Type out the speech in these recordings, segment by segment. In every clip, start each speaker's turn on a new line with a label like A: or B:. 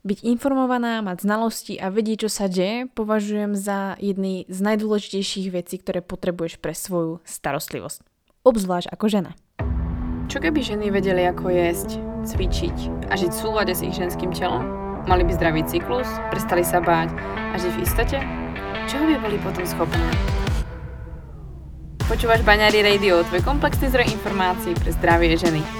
A: Byť informovaná, mať znalosti a vedieť, čo sa deje, považujem za jedny z najdôležitejších vecí, ktoré potrebuješ pre svoju starostlivosť. Obzvlášť ako žena.
B: Čo keby ženy vedeli, ako jesť, cvičiť a žiť v súlade s ich ženským telom? Mali by zdravý cyklus, prestali sa báť a žiť v istote? Čo by boli potom schopné? Počúvaš Baňári Radio, tvoj komplexný zdroj informácií pre zdravie ženy.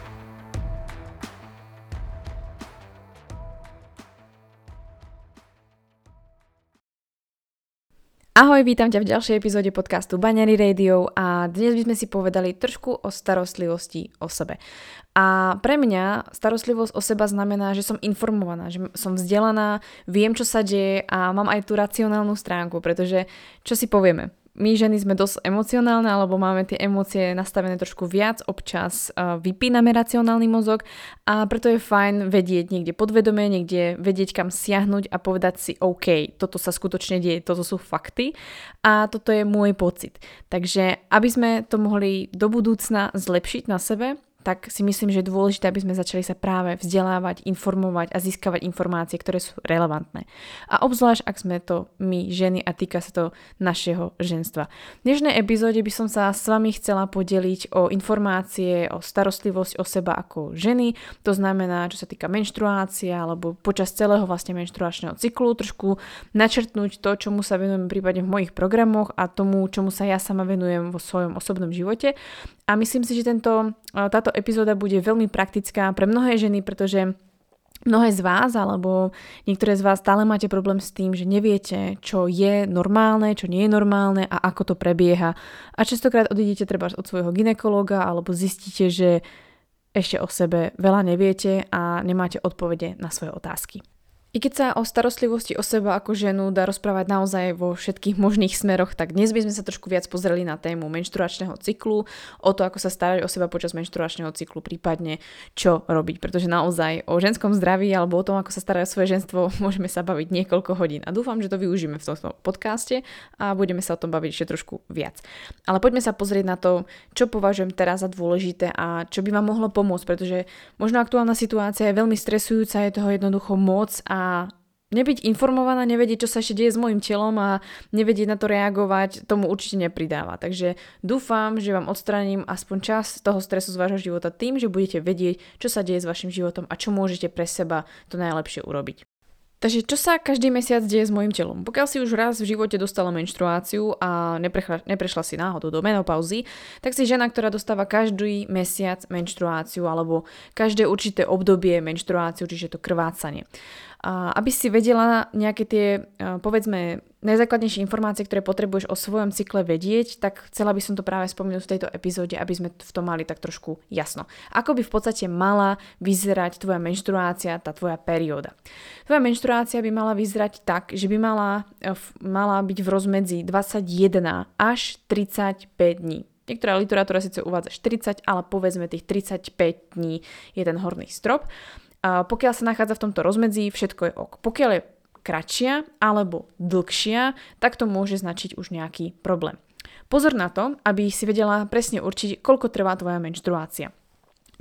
A: Ahoj, vítam ťa v ďalšej epizóde podcastu Banery Radio a dnes by sme si povedali trošku o starostlivosti o sebe. A pre mňa starostlivosť o seba znamená, že som informovaná, že som vzdelaná, viem, čo sa deje a mám aj tú racionálnu stránku, pretože čo si povieme, my ženy sme dosť emocionálne, alebo máme tie emócie nastavené trošku viac, občas uh, vypíname racionálny mozog a preto je fajn vedieť niekde podvedome, niekde vedieť kam siahnuť a povedať si OK, toto sa skutočne deje, toto sú fakty a toto je môj pocit. Takže aby sme to mohli do budúcna zlepšiť na sebe, tak si myslím, že je dôležité, aby sme začali sa práve vzdelávať, informovať a získavať informácie, ktoré sú relevantné. A obzvlášť, ak sme to my ženy a týka sa to našeho ženstva. V dnešnej epizóde by som sa s vami chcela podeliť o informácie, o starostlivosť o seba ako ženy, to znamená, čo sa týka menštruácie alebo počas celého vlastne menštruačného cyklu, trošku načrtnúť to, čomu sa venujem prípadne v mojich programoch a tomu, čomu sa ja sama venujem vo svojom osobnom živote. A myslím si, že tento, táto táto epizóda bude veľmi praktická pre mnohé ženy, pretože Mnohé z vás alebo niektoré z vás stále máte problém s tým, že neviete, čo je normálne, čo nie je normálne a ako to prebieha. A častokrát odídete treba od svojho ginekologa alebo zistíte, že ešte o sebe veľa neviete a nemáte odpovede na svoje otázky. I keď sa o starostlivosti o seba ako ženu dá rozprávať naozaj vo všetkých možných smeroch, tak dnes by sme sa trošku viac pozreli na tému menštruačného cyklu, o to, ako sa starať o seba počas menštruačného cyklu, prípadne čo robiť. Pretože naozaj o ženskom zdraví alebo o tom, ako sa starať o svoje ženstvo, môžeme sa baviť niekoľko hodín. A dúfam, že to využijeme v tomto podcaste a budeme sa o tom baviť ešte trošku viac. Ale poďme sa pozrieť na to, čo považujem teraz za dôležité a čo by vám mohlo pomôcť, pretože možno aktuálna situácia je veľmi stresujúca, je toho jednoducho moc a nebyť informovaná, nevedieť, čo sa ešte deje s môjim telom a nevedieť na to reagovať, tomu určite nepridáva. Takže dúfam, že vám odstraním aspoň čas toho stresu z vášho života tým, že budete vedieť, čo sa deje s vašim životom a čo môžete pre seba to najlepšie urobiť. Takže čo sa každý mesiac deje s mojim telom? Pokiaľ si už raz v živote dostala menštruáciu a neprešla, neprešla si náhodou do menopauzy, tak si žena, ktorá dostáva každý mesiac menštruáciu alebo každé určité obdobie menštruáciu, čiže to krvácanie. Aby si vedela nejaké tie, povedzme, najzákladnejšie informácie, ktoré potrebuješ o svojom cykle vedieť, tak chcela by som to práve spomenúť v tejto epizóde, aby sme v tom mali tak trošku jasno. Ako by v podstate mala vyzerať tvoja menštruácia, tá tvoja perióda. Tvoja menštruácia by mala vyzerať tak, že by mala, mala byť v rozmedzi 21 až 35 dní. Niektorá literatúra síce uvádza 40, ale povedzme tých 35 dní je ten horný strop. Pokiaľ sa nachádza v tomto rozmedzi, všetko je ok. Pokiaľ je kratšia alebo dlhšia, tak to môže značiť už nejaký problém. Pozor na to, aby si vedela presne určiť, koľko trvá tvoja menštruácia.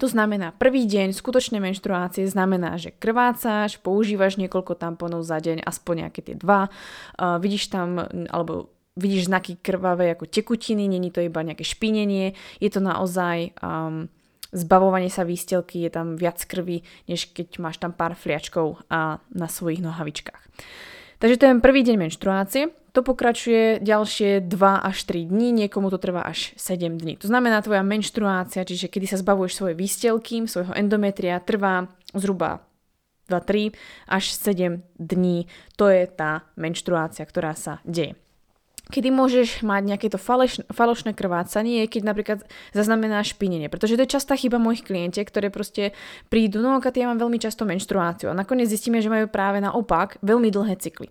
A: To znamená, prvý deň skutočnej menštruácie znamená, že krvácaš, používaš niekoľko tamponov za deň, aspoň nejaké tie dva, uh, vidíš tam, alebo vidíš znaky krvavé ako tekutiny, není to iba nejaké špinenie, je to naozaj um, zbavovanie sa výstelky, je tam viac krvi, než keď máš tam pár fliačkov a na svojich nohavičkách. Takže je prvý deň menštruácie. To pokračuje ďalšie 2 až 3 dní, niekomu to trvá až 7 dní. To znamená, tvoja menštruácia, čiže kedy sa zbavuješ svoje výstelky, svojho endometria, trvá zhruba 2, 3 až 7 dní. To je tá menštruácia, ktorá sa deje. Kedy môžeš mať nejaké to faleš, falošné krvácanie, keď napríklad zaznamená špinenie. Pretože to je častá chyba mojich klientiek, ktoré proste prídu, no Katy, ja mám veľmi často menštruáciu a nakoniec zistíme, že majú práve naopak veľmi dlhé cykly.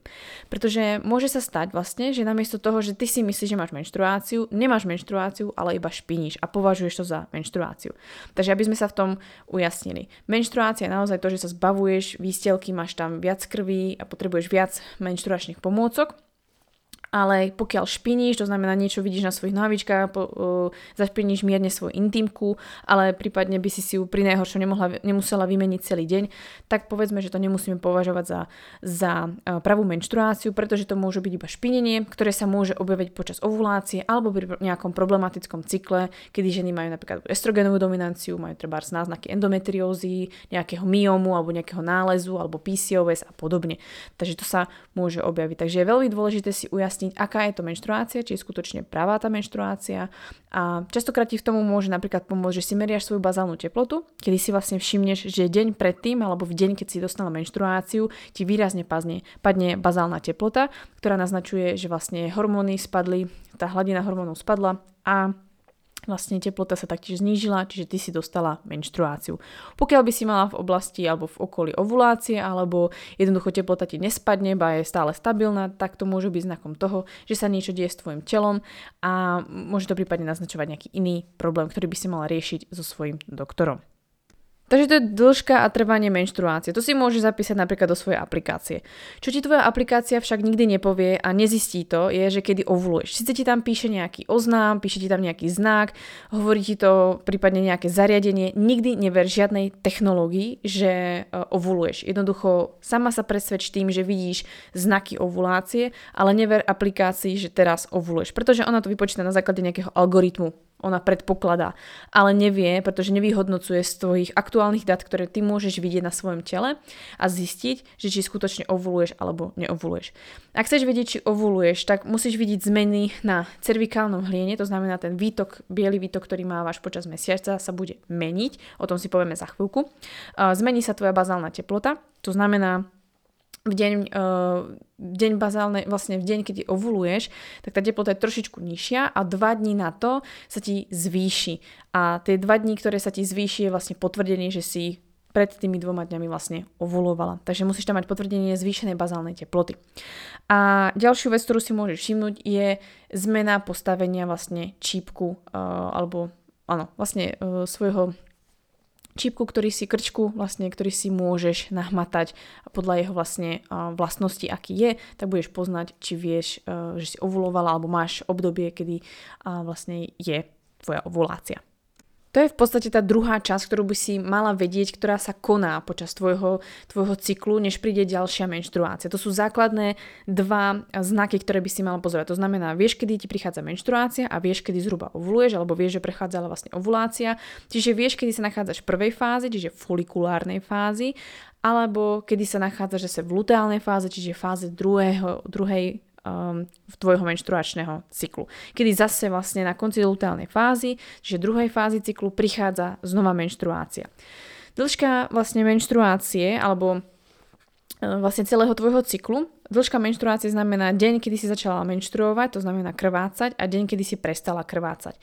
A: Pretože môže sa stať vlastne, že namiesto toho, že ty si myslíš, že máš menštruáciu, nemáš menštruáciu, ale iba špiníš a považuješ to za menštruáciu. Takže aby sme sa v tom ujasnili. Menštruácia je naozaj to, že sa zbavuješ výstelky, máš tam viac krví a potrebuješ viac menštruačných pomôcok ale pokiaľ špiníš, to znamená niečo vidíš na svojich nohavičkách, po, uh, zašpiníš mierne svoju intimku, ale prípadne by si si ju pri najhoršom nemohla, nemusela vymeniť celý deň, tak povedzme, že to nemusíme považovať za, za uh, pravú menštruáciu, pretože to môže byť iba špinenie, ktoré sa môže objaviť počas ovulácie alebo pri nejakom problematickom cykle, kedy ženy majú napríklad estrogenovú dominanciu, majú treba náznaky endometriózy, nejakého myomu alebo nejakého nálezu alebo PCOS a podobne. Takže to sa môže objaviť. Takže je veľmi dôležité si ujasniť vyjasniť, aká je to menštruácia, či je skutočne pravá tá menštruácia. A častokrát ti v tomu môže napríklad pomôcť, že si meriaš svoju bazálnu teplotu, kedy si vlastne všimneš, že deň predtým alebo v deň, keď si dostala menštruáciu, ti výrazne padne, padne bazálna teplota, ktorá naznačuje, že vlastne hormóny spadli, tá hladina hormónov spadla a vlastne teplota sa taktiež znížila, čiže ty si dostala menštruáciu. Pokiaľ by si mala v oblasti alebo v okolí ovulácie, alebo jednoducho teplota ti nespadne, ba je stále stabilná, tak to môže byť znakom toho, že sa niečo deje s tvojim telom a môže to prípadne naznačovať nejaký iný problém, ktorý by si mala riešiť so svojím doktorom. Takže to je dĺžka a trvanie menštruácie. To si môžeš zapísať napríklad do svojej aplikácie. Čo ti tvoja aplikácia však nikdy nepovie a nezistí to, je, že kedy ovuluješ. Sice ti tam píše nejaký oznám, píše ti tam nejaký znak, hovorí ti to prípadne nejaké zariadenie, nikdy never žiadnej technológii, že e, ovuluješ. Jednoducho sama sa presvedč tým, že vidíš znaky ovulácie, ale never aplikácii, že teraz ovuluješ. Pretože ona to vypočíta na základe nejakého algoritmu ona predpokladá, ale nevie, pretože nevyhodnocuje z tvojich aktuálnych dát, ktoré ty môžeš vidieť na svojom tele a zistiť, že či skutočne ovuluješ alebo neovuluješ. Ak chceš vedieť, či ovuluješ, tak musíš vidieť zmeny na cervikálnom hliene, to znamená ten výtok, biely výtok, ktorý mávaš počas mesiaca, sa bude meniť, o tom si povieme za chvíľku. Zmení sa tvoja bazálna teplota, to znamená, v deň, uh, deň bazálnej, vlastne v deň, keď ovuluješ, tak tá teplota je trošičku nižšia a dva dní na to sa ti zvýši. A tie dva dní, ktoré sa ti zvýši, je vlastne potvrdenie, že si pred tými dvoma dňami vlastne ovulovala. Takže musíš tam mať potvrdenie zvýšenej bazálnej teploty. A ďalšiu vec, ktorú si môžeš všimnúť, je zmena postavenia vlastne čípku uh, alebo áno, vlastne uh, svojho čípku, ktorý si krčku, vlastne, ktorý si môžeš nahmatať podľa jeho vlastne vlastnosti, aký je, tak budeš poznať, či vieš, e, že si ovulovala alebo máš obdobie, kedy vlastne je tvoja ovulácia. To je v podstate tá druhá časť, ktorú by si mala vedieť, ktorá sa koná počas tvojho, tvojho cyklu, než príde ďalšia menštruácia. To sú základné dva znaky, ktoré by si mala pozerať. To znamená, vieš, kedy ti prichádza menštruácia a vieš, kedy zhruba ovuluješ, alebo vieš, že prechádzala vlastne ovulácia. Čiže vieš, kedy sa nachádzaš v prvej fázi, čiže folikulárnej fázi, alebo kedy sa nachádzaš zase v luteálnej fáze, čiže fáze druhého, druhej um, tvojho menštruačného cyklu. Kedy zase vlastne na konci luteálnej fázy, čiže druhej fázy cyklu, prichádza znova menštruácia. Dĺžka vlastne menštruácie, alebo uh, vlastne celého tvojho cyklu. Dĺžka menštruácie znamená deň, kedy si začala menštruovať, to znamená krvácať, a deň, kedy si prestala krvácať.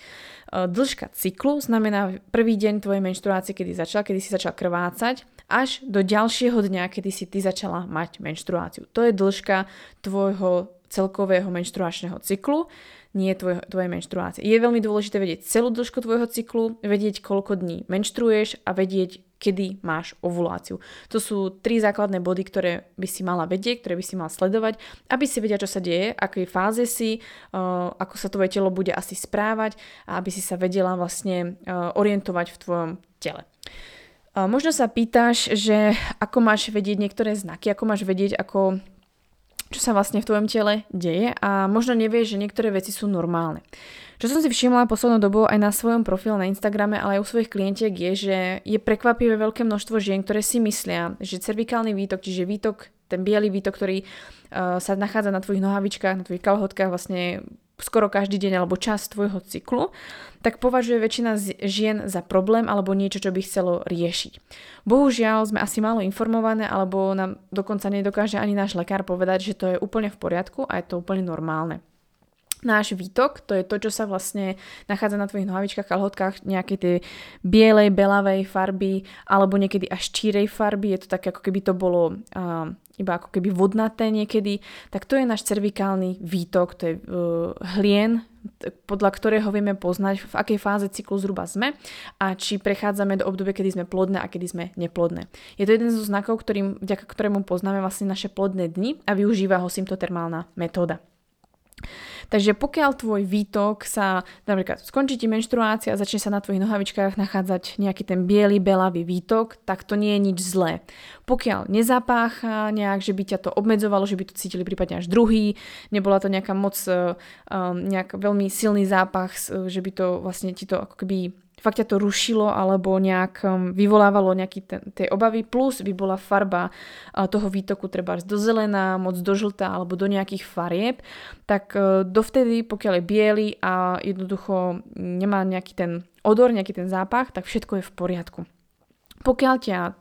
A: Uh, dĺžka cyklu znamená prvý deň tvojej menštruácie, kedy začala, kedy si začala krvácať, až do ďalšieho dňa, kedy si ty začala mať menštruáciu. To je dĺžka tvojho celkového menštruačného cyklu, nie tvoj, tvojej menštruácie. Je veľmi dôležité vedieť celú dĺžku tvojho cyklu, vedieť koľko dní menštruuješ a vedieť, kedy máš ovuláciu. To sú tri základné body, ktoré by si mala vedieť, ktoré by si mala sledovať, aby si vedela, čo sa deje, akej fáze si, uh, ako sa tvoje telo bude asi správať a aby si sa vedela vlastne uh, orientovať v tvojom tele. Uh, možno sa pýtaš, že ako máš vedieť niektoré znaky, ako máš vedieť, ako čo sa vlastne v tvojom tele deje a možno nevieš, že niektoré veci sú normálne. Čo som si všimla poslednou dobou aj na svojom profile na Instagrame, ale aj u svojich klientiek je, že je prekvapivé veľké množstvo žien, ktoré si myslia, že cervikálny výtok, čiže výtok, ten biely výtok, ktorý uh, sa nachádza na tvojich nohavičkách, na tvojich kalhotkách, vlastne skoro každý deň alebo čas tvojho cyklu, tak považuje väčšina žien za problém alebo niečo, čo by chcelo riešiť. Bohužiaľ sme asi málo informované alebo nám dokonca nedokáže ani náš lekár povedať, že to je úplne v poriadku a je to úplne normálne. náš výtok, to je to, čo sa vlastne nachádza na tvojich nohavičkách, kalhotkách, nejaké tie bielej, belavej farby, alebo niekedy až čírej farby, je to také, ako keby to bolo uh, iba ako keby vodnaté niekedy, tak to je náš cervikálny výtok, to je uh, hlien, podľa ktorého vieme poznať, v akej fáze cyklu zhruba sme a či prechádzame do obdobia, kedy sme plodné a kedy sme neplodné. Je to jeden zo znakov, ktorým, vďaka ktorému poznáme vlastne naše plodné dni a využíva ho symptotermálna metóda. Takže pokiaľ tvoj výtok sa, napríklad skončí ti menštruácia a začne sa na tvojich nohavičkách nachádzať nejaký ten biely, belavý výtok, tak to nie je nič zlé. Pokiaľ nezapácha nejak, že by ťa to obmedzovalo, že by to cítili prípadne až druhý, nebola to nejaká moc, um, nejak veľmi silný zápach, že by to vlastne ti to ako keby fakt ťa to rušilo alebo nejak um, vyvolávalo nejaké tie obavy, plus by bola farba toho výtoku treba do zelená, moc do žltá alebo do nejakých farieb, tak uh, dovtedy, pokiaľ je biely a jednoducho nemá nejaký ten odor, nejaký ten zápach, tak všetko je v poriadku. Pokiaľ ťa e,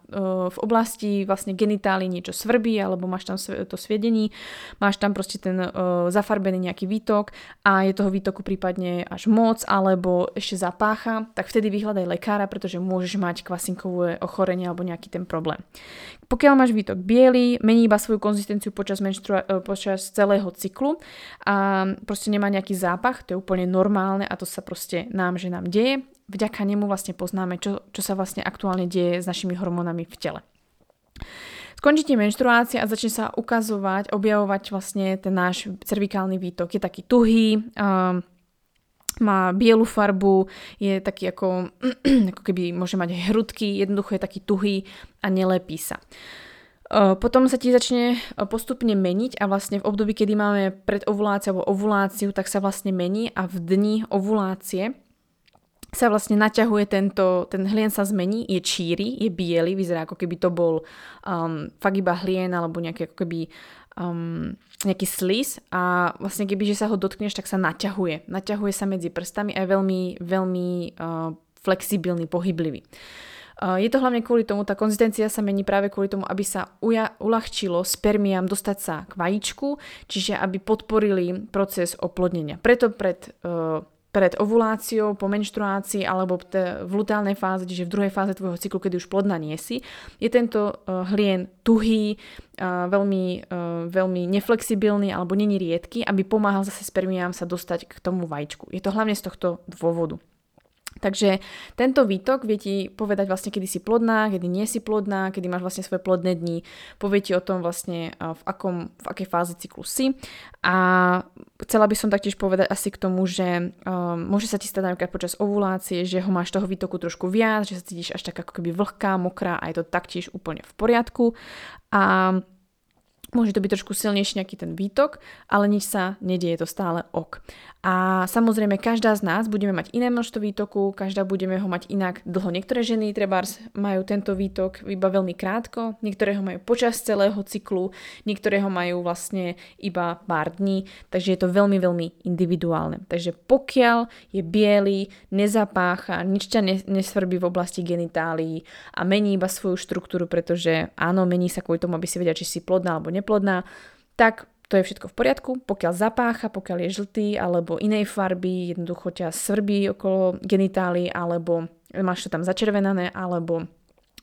A: v oblasti vlastne genitálií niečo svrbí alebo máš tam to sviedení, máš tam proste ten e, zafarbený nejaký výtok a je toho výtoku prípadne až moc alebo ešte zapácha, tak vtedy vyhľadaj lekára, pretože môžeš mať kvasinkové ochorenie alebo nejaký ten problém. Pokiaľ máš výtok biely, mení iba svoju konzistenciu počas, menštrua- e, počas celého cyklu a proste nemá nejaký zápach, to je úplne normálne a to sa proste nám, že nám deje vďaka nemu vlastne poznáme, čo, čo sa vlastne aktuálne deje s našimi hormónami v tele. Skončí ti menštruácia a začne sa ukazovať, objavovať vlastne ten náš cervikálny výtok. Je taký tuhý, um, má bielu farbu, je taký ako, ako keby môže mať hrudky, jednoducho je taký tuhý a nelepí sa. Potom sa ti začne postupne meniť a vlastne v období, kedy máme predovuláciu alebo ovuláciu, tak sa vlastne mení a v dni ovulácie sa vlastne naťahuje tento, ten hlien sa zmení, je číry, je biely, vyzerá ako keby to bol um, fakt iba hlien alebo nejaký ako keby um, nejaký slis a vlastne keby, že sa ho dotkneš, tak sa naťahuje. Naťahuje sa medzi prstami a je veľmi, veľmi uh, flexibilný, pohyblivý. Uh, je to hlavne kvôli tomu, tá konzistencia sa mení práve kvôli tomu, aby sa uja, uľahčilo spermiám dostať sa k vajíčku, čiže aby podporili proces oplodnenia. Preto pred uh, pred ovuláciou, po menštruácii alebo v luteálnej fáze, čiže v druhej fáze tvojho cyklu, kedy už plodná nie si, je tento uh, hlien tuhý, uh, veľmi, uh, veľmi neflexibilný alebo není riedky, aby pomáhal zase spermiám sa dostať k tomu vajíčku. Je to hlavne z tohto dôvodu. Takže tento výtok vie ti povedať vlastne, kedy si plodná, kedy nie si plodná, kedy máš vlastne svoje plodné dni, povie ti o tom vlastne v, akom, v akej fáze cyklu si. A chcela by som taktiež povedať asi k tomu, že um, môže sa ti stať napríklad počas ovulácie, že ho máš toho výtoku trošku viac, že sa cítiš až tak ako keby vlhká, mokrá a je to taktiež úplne v poriadku. A Môže to byť trošku silnejší nejaký ten výtok, ale nič sa nedieje, to stále ok. A samozrejme, každá z nás budeme mať iné množstvo výtoku, každá budeme ho mať inak dlho. Niektoré ženy trebárs majú tento výtok iba veľmi krátko, niektoré ho majú počas celého cyklu, niektoré ho majú vlastne iba pár dní, takže je to veľmi, veľmi individuálne. Takže pokiaľ je biely, nezapácha, nič ťa nesvrbí v oblasti genitálií a mení iba svoju štruktúru, pretože áno, mení sa kvôli tomu, aby si vedela, či si plodná alebo neplodná, tak to je všetko v poriadku. Pokiaľ zapácha, pokiaľ je žltý alebo inej farby, jednoducho ťa svrbí okolo genitálií alebo máš to tam začervenané alebo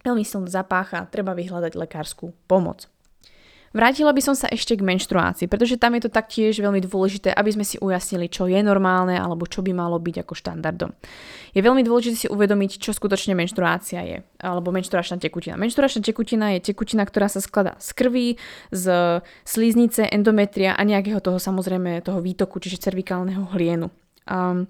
A: veľmi silno zapácha, treba vyhľadať lekárskú pomoc. Vrátila by som sa ešte k menštruácii, pretože tam je to taktiež veľmi dôležité, aby sme si ujasnili, čo je normálne alebo čo by malo byť ako štandardom. Je veľmi dôležité si uvedomiť, čo skutočne menštruácia je, alebo menštruačná tekutina. Menštruačná tekutina je tekutina, ktorá sa skladá z krvi, z slíznice, endometria a nejakého toho samozrejme toho výtoku, čiže cervikálneho hlienu. Um,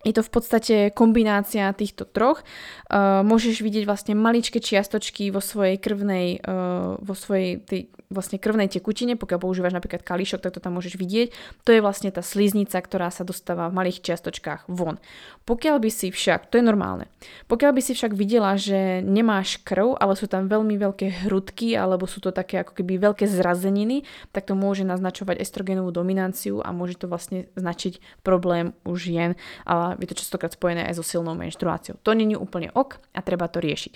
A: je to v podstate kombinácia týchto troch. Uh, môžeš vidieť vlastne maličké čiastočky vo svojej krvnej, uh, vo svojej tej, vlastne krvnej tekutine, pokiaľ používaš napríklad kališok, tak to tam môžeš vidieť. To je vlastne tá sliznica, ktorá sa dostáva v malých čiastočkách von. Pokiaľ by si však, to je normálne, pokiaľ by si však videla, že nemáš krv, ale sú tam veľmi veľké hrudky, alebo sú to také ako keby veľké zrazeniny, tak to môže naznačovať estrogenovú dominanciu a môže to vlastne značiť problém u žien a je to častokrát spojené aj so silnou menštruáciou. To není úplne ok a treba to riešiť.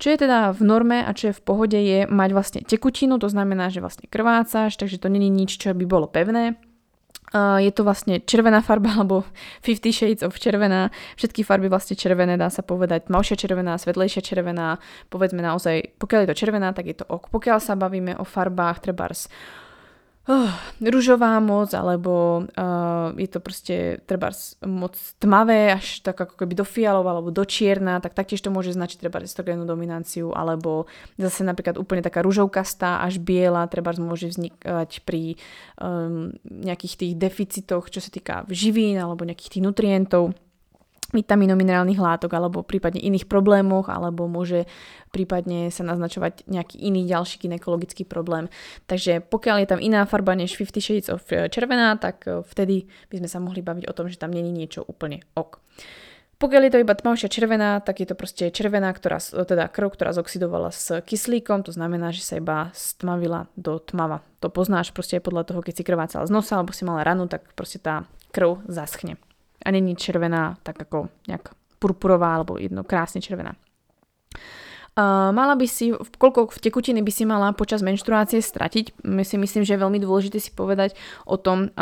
A: Čo je teda v norme a čo je v pohode je mať vlastne tekutinu, to znamená, že vlastne krvácaš, takže to není nič, čo by bolo pevné, Uh, je to vlastne červená farba, alebo 50 shades of červená. Všetky farby vlastne červené, dá sa povedať tmavšia červená, svetlejšia červená. Povedzme naozaj, pokiaľ je to červená, tak je to ok. Pokiaľ sa bavíme o farbách, trebárs uh, ružová moc, alebo uh, je to proste treba moc tmavé, až tak ako keby do fialov alebo do čierna, tak taktiež to môže značiť treba estrogénnu dominanciu, alebo zase napríklad úplne taká ružovkastá až biela, treba môže vznikať pri um, nejakých tých deficitoch, čo sa týka živín alebo nejakých tých nutrientov vitamínov, minerálnych látok alebo prípadne iných problémoch alebo môže prípadne sa naznačovať nejaký iný ďalší ginekologický problém. Takže pokiaľ je tam iná farba než 50 Shades of eh, červená, tak eh, vtedy by sme sa mohli baviť o tom, že tam není niečo úplne ok. Pokiaľ je to iba tmavšia červená, tak je to proste červená, ktorá, teda krv, ktorá zoxidovala s kyslíkom, to znamená, že sa iba stmavila do tmava. To poznáš proste podľa toho, keď si krvácala z nosa alebo si mala ranu, tak proste tá krv zaschne a není červená tak ako nejak purpurová alebo jedno krásne červená. Mala by si, koľko tekutiny by si mala počas menštruácie stratiť? My si myslím, že je veľmi dôležité si povedať o tom,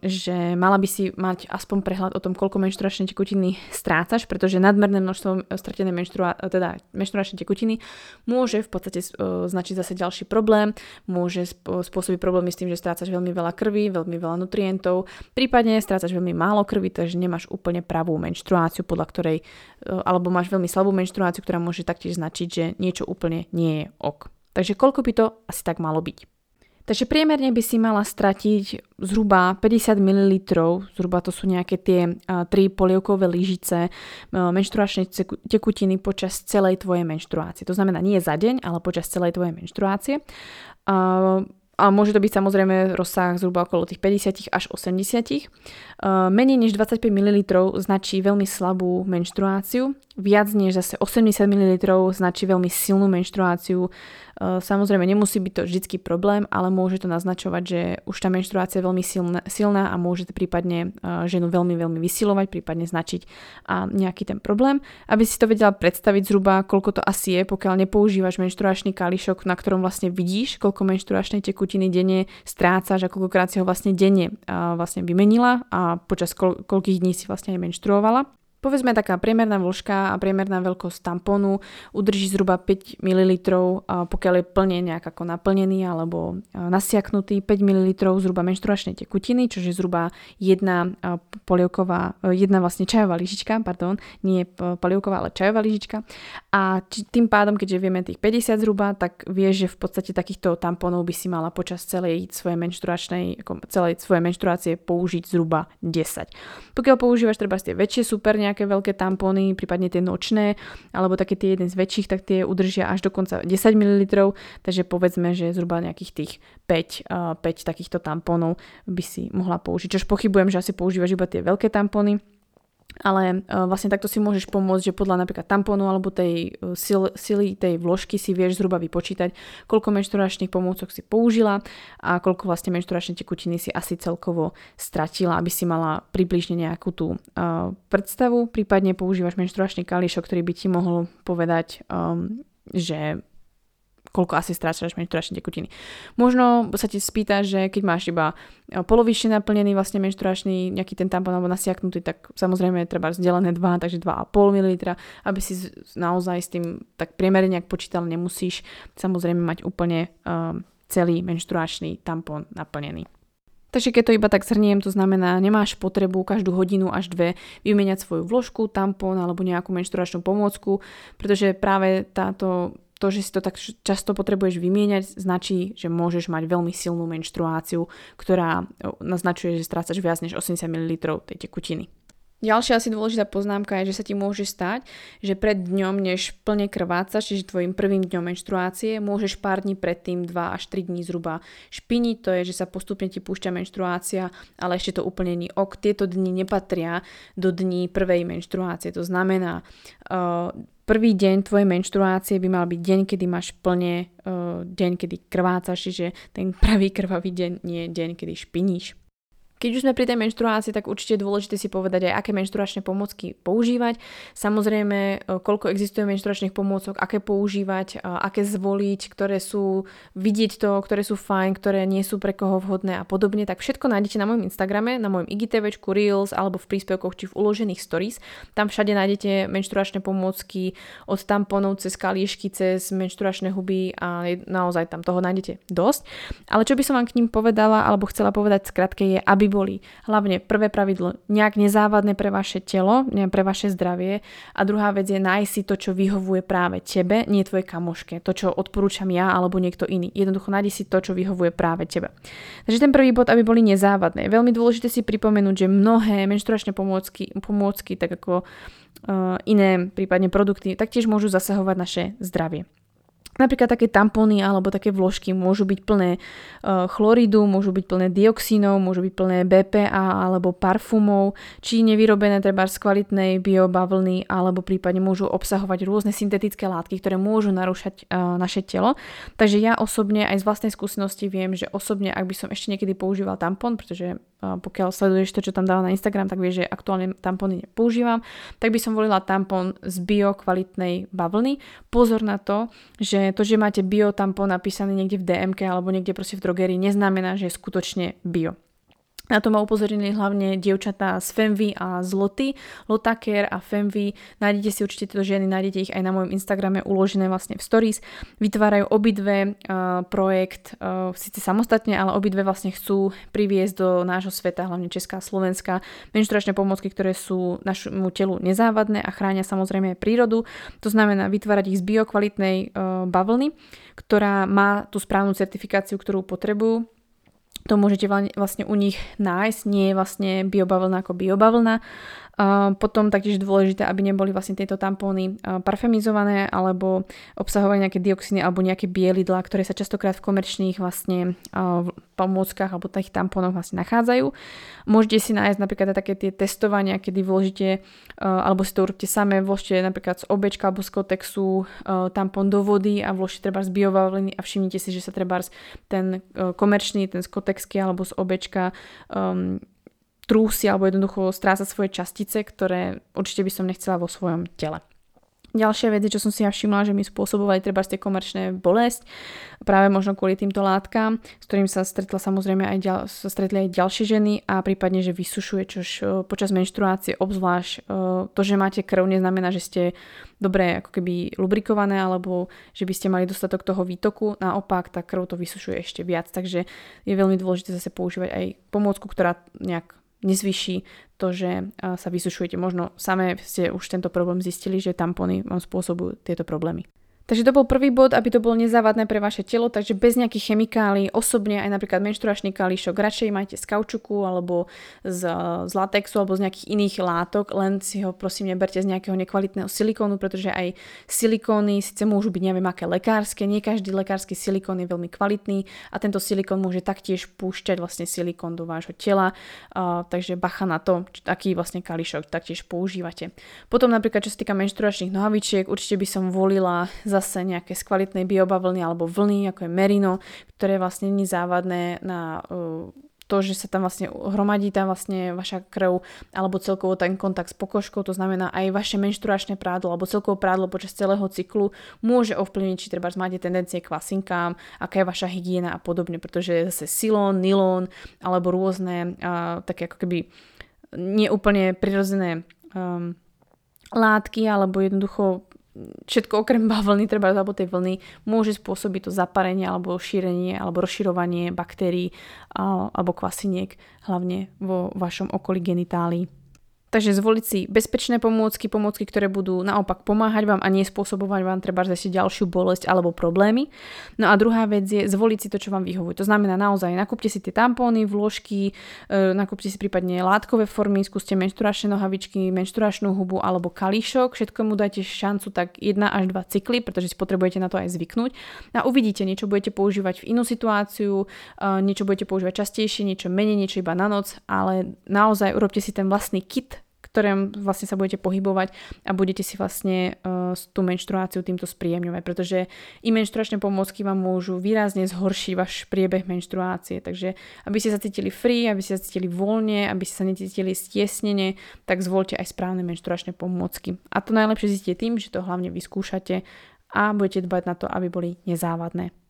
A: že mala by si mať aspoň prehľad o tom, koľko menštruačnej tekutiny strácaš, pretože nadmerné množstvo stratené menštrua, teda menštruačnej tekutiny môže v podstate uh, značiť zase ďalší problém, môže spôsobiť problémy s tým, že strácaš veľmi veľa krvi, veľmi veľa nutrientov, prípadne strácaš veľmi málo krvi, takže nemáš úplne pravú menštruáciu, podľa ktorej, alebo máš veľmi slabú menštruáciu, ktorá môže taktiež značiť, že niečo úplne nie je ok. Takže koľko by to asi tak malo byť? Takže priemerne by si mala stratiť zhruba 50 ml, zhruba to sú nejaké tie tri polievkové lyžice menštruačnej tekutiny počas celej tvojej menštruácie. To znamená nie za deň, ale počas celej tvojej menštruácie. A môže to byť samozrejme rozsah zhruba okolo tých 50 až 80. Menej než 25 ml značí veľmi slabú menštruáciu, viac než zase 80 ml značí veľmi silnú menštruáciu, samozrejme, nemusí byť to vždycky problém, ale môže to naznačovať, že už tá menštruácia je veľmi silná, silná a môže prípadne ženu veľmi, veľmi vysilovať, prípadne značiť a nejaký ten problém. Aby si to vedela predstaviť zhruba, koľko to asi je, pokiaľ nepoužívaš menštruačný kališok, na ktorom vlastne vidíš, koľko menštruačnej tekutiny denne strácaš a koľkokrát si ho vlastne denne vlastne vymenila a počas koľ- koľkých dní si vlastne aj menštruovala. Povedzme taká priemerná vlžka a priemerná veľkosť tampónu udrží zhruba 5 ml, pokiaľ je plne nejak ako naplnený alebo nasiaknutý 5 ml zhruba menštruačnej tekutiny, čo je zhruba jedna polievková, jedna vlastne čajová lyžička, pardon, nie polievková, ale čajová lyžička. A tým pádom, keďže vieme tých 50 zhruba, tak vieš, že v podstate takýchto tampónov by si mala počas celej svojej menštruačnej, celej svojej menštruácie použiť zhruba 10. Pokiaľ používaš treba tie väčšie super nejaké veľké tampóny, prípadne tie nočné, alebo také tie jeden z väčších, tak tie udržia až dokonca 10 ml, takže povedzme, že zhruba nejakých tých 5, uh, 5 takýchto tampónov by si mohla použiť. Čož pochybujem, že asi používaš iba tie veľké tampóny, ale uh, vlastne takto si môžeš pomôcť, že podľa napríklad tampónu alebo tej uh, sil, sily tej vložky si vieš zhruba vypočítať, koľko menšturačných pomôcok si použila a koľko vlastne menšturačnej tekutiny si asi celkovo stratila, aby si mala približne nejakú tú uh, predstavu. Prípadne používaš menšturačný kališok, ktorý by ti mohol povedať, um, že koľko asi strácaš menštruačné tekutiny. Možno sa ti spýta, že keď máš iba e, polovične naplnený vlastne menštruačný nejaký ten tampon alebo nasiaknutý, tak samozrejme treba zdelené 2, takže 2,5 ml, aby si naozaj s tým tak priemerne nejak počítal, nemusíš samozrejme mať úplne um, celý menštruačný tampon naplnený. Takže keď to iba tak zhrniem, to znamená, nemáš potrebu každú hodinu až dve vymeniať svoju vložku, tampon alebo nejakú menštruačnú pomôcku, pretože práve táto to, že si to tak často potrebuješ vymieňať, značí, že môžeš mať veľmi silnú menštruáciu, ktorá e, naznačuje, že strácaš viac než 80 ml tej tekutiny. Ďalšia asi dôležitá poznámka je, že sa ti môže stať, že pred dňom, než plne krvácaš, čiže tvojim prvým dňom menštruácie, môžeš pár dní predtým, 2 až 3 dní zhruba špiniť, to je, že sa postupne ti púšťa menštruácia, ale ešte to úplne nie ok. Tieto dni nepatria do dní prvej menštruácie, to znamená, uh, prvý deň tvojej menštruácie by mal byť deň, kedy máš plne uh, deň, kedy krvácaš, čiže ten pravý krvavý deň nie je deň, kedy špiníš. Keď už sme pri tej menštruácii, tak určite je dôležité si povedať aj, aké menštruačné pomôcky používať. Samozrejme, e, koľko existuje menštruačných pomôcok, aké používať, e, aké zvoliť, ktoré sú, vidieť to, ktoré sú fajn, ktoré nie sú pre koho vhodné a podobne. Tak všetko nájdete na mojom Instagrame, na mojom IGTV, Reels alebo v príspevkoch či v uložených stories. Tam všade nájdete menštruačné pomôcky od tamponov cez kalíšky, cez menštruačné huby a naozaj tam toho nájdete dosť. Ale čo by som vám k ním povedala alebo chcela povedať skratke je, aby boli hlavne prvé pravidlo nejak nezávadné pre vaše telo, pre vaše zdravie a druhá vec je nájsť si to, čo vyhovuje práve tebe, nie tvojej kamoške, to, čo odporúčam ja alebo niekto iný. Jednoducho nájdi si to, čo vyhovuje práve tebe. Takže ten prvý bod, aby boli nezávadné. Veľmi dôležité si pripomenúť, že mnohé menštruačné pomôcky, pomôcky tak ako uh, iné prípadne produkty, taktiež môžu zasahovať naše zdravie. Napríklad také tampony alebo také vložky môžu byť plné uh, chloridu, môžu byť plné dioxínov, môžu byť plné BPA alebo parfumov, či nevyrobené treba z kvalitnej biobavlny alebo prípadne môžu obsahovať rôzne syntetické látky, ktoré môžu narúšať uh, naše telo. Takže ja osobne aj z vlastnej skúsenosti viem, že osobne, ak by som ešte niekedy používal tampon, pretože uh, pokiaľ sleduješ to, čo tam dáva na Instagram, tak vieš, že aktuálne tampony nepoužívam, tak by som volila tampon z bio kvalitnej bavlny. Pozor na to, to, že máte bio tampon napísaný niekde v DMK alebo niekde proste v drogerii, neznamená, že je skutočne bio. Na to ma upozornili hlavne dievčatá z Femvy a z Loty. Lotaker a Femvy, nájdete si určite tieto ženy, nájdete ich aj na mojom Instagrame uložené vlastne v stories. Vytvárajú obidve uh, projekt, uh, síce samostatne, ale obidve vlastne chcú priviesť do nášho sveta, hlavne Česká a Slovenská, menštruačné pomocky, ktoré sú našemu telu nezávadné a chránia samozrejme aj prírodu. To znamená vytvárať ich z biokvalitnej uh, bavlny, ktorá má tú správnu certifikáciu, ktorú potrebujú to môžete vlastne u nich nájsť, nie je vlastne biobavlna ako biobavlna. Potom taktiež dôležité, aby neboli vlastne tieto tampóny parfemizované alebo obsahovali nejaké dioxíny alebo nejaké bielidlá, ktoré sa častokrát v komerčných vlastne pomôckach alebo tých tampónoch vlastne nachádzajú. Môžete si nájsť napríklad aj také tie testovania, kedy vložíte alebo si to urobte samé, vložte napríklad z obečka alebo z kotexu tampón do vody a vložte treba z biobavliny a všimnite si, že sa treba ten komerčný, ten z kotexky alebo z obečka um, trúsi alebo jednoducho stráca svoje častice, ktoré určite by som nechcela vo svojom tele. Ďalšia vec, čo som si ja všimla, že mi spôsobovali treba tie komerčné bolesť, práve možno kvôli týmto látkam, s ktorým sa stretla samozrejme aj ďal, sa stretli aj ďalšie ženy a prípadne, že vysušuje, čož počas menštruácie obzvlášť to, že máte krv, neznamená, že ste dobre ako keby lubrikované alebo že by ste mali dostatok toho výtoku, naopak tá krv to vysušuje ešte viac, takže je veľmi dôležité zase používať aj pomôcku, ktorá nejak nezvyší to, že sa vysušujete. Možno samé ste už tento problém zistili, že tampony vám spôsobujú tieto problémy. Takže to bol prvý bod, aby to bolo nezávadné pre vaše telo, takže bez nejakých chemikálií, osobne aj napríklad menštruačný kalíšok, radšej majte z kaučuku alebo z, z latexu alebo z nejakých iných látok, len si ho prosím neberte z nejakého nekvalitného silikónu, pretože aj silikóny síce môžu byť neviem aké lekárske, nie každý lekársky silikón je veľmi kvalitný a tento silikón môže taktiež púšťať vlastne silikón do vášho tela, uh, takže bacha na to, aký vlastne kalíšok taktiež používate. Potom napríklad čo sa týka menštruačných nohavičiek, určite by som volila zase nejaké z kvalitnej biobavlny alebo vlny, ako je merino, ktoré vlastne nie závadné na uh, to, že sa tam vlastne hromadí tá vlastne vaša krv alebo celkovo ten kontakt s pokožkou, to znamená aj vaše menštruačné prádlo alebo celkovo prádlo počas celého cyklu môže ovplyvniť, či treba máte tendencie k kvasinkám, aká je vaša hygiena a podobne, pretože zase silón, nylón alebo rôzne uh, také ako keby neúplne prirodzené um, látky alebo jednoducho všetko okrem bavlny, treba alebo tej vlny, môže spôsobiť to zaparenie alebo šírenie alebo rozširovanie baktérií alebo kvasiniek, hlavne vo vašom okolí genitálií. Takže zvoliť si bezpečné pomôcky, pomôcky, ktoré budú naopak pomáhať vám a nie spôsobovať vám treba ešte ďalšiu bolesť alebo problémy. No a druhá vec je zvoliť si to, čo vám vyhovuje. To znamená naozaj nakúpte si tie tampóny, vložky, e, nakúpte si prípadne látkové formy, skúste menšturačné nohavičky, menšturačnú hubu alebo kalíšok. Všetkomu dajte šancu tak 1 až 2 cykly, pretože si potrebujete na to aj zvyknúť. A uvidíte, niečo budete používať v inú situáciu, e, niečo budete používať častejšie, niečo menej, niečo iba na noc, ale naozaj urobte si ten vlastný kit ktorém vlastne sa budete pohybovať a budete si vlastne uh, tú menštruáciu týmto spríjemňovať, pretože i menštruačné pomôcky vám môžu výrazne zhoršiť váš priebeh menštruácie. Takže aby ste sa cítili free, aby ste sa cítili voľne, aby ste sa necítili stiesnene, tak zvolte aj správne menštruačné pomôcky. A to najlepšie zistíte tým, že to hlavne vyskúšate a budete dbať na to, aby boli nezávadné.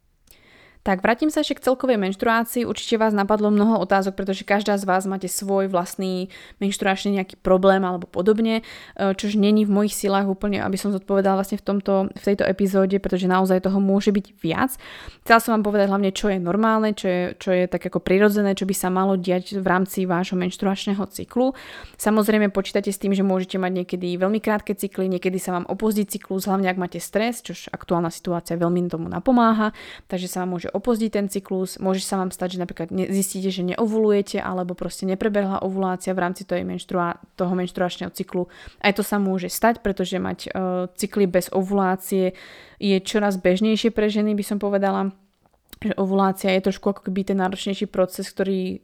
A: Tak vrátim sa ešte k celkovej menštruácii. Určite vás napadlo mnoho otázok, pretože každá z vás máte svoj vlastný menštruačný nejaký problém alebo podobne, e, čož není v mojich silách úplne, aby som zodpovedala vlastne v, tomto, v tejto epizóde, pretože naozaj toho môže byť viac. Chcela som vám povedať hlavne, čo je normálne, čo je, čo je tak ako prirodzené, čo by sa malo diať v rámci vášho menštruačného cyklu. Samozrejme počítate s tým, že môžete mať niekedy veľmi krátke cykly, niekedy sa vám opozdí cyklus, hlavne ak máte stres, čož aktuálna situácia veľmi tomu napomáha, takže sa vám môže opozdí ten cyklus, môže sa vám stať, že napríklad zistíte, že neovulujete alebo proste neprebehla ovulácia v rámci toho, menštrua, toho menštruačného cyklu. Aj to sa môže stať, pretože mať uh, cykly bez ovulácie je čoraz bežnejšie pre ženy, by som povedala že ovulácia je trošku ako keby ten náročnejší proces, ktorý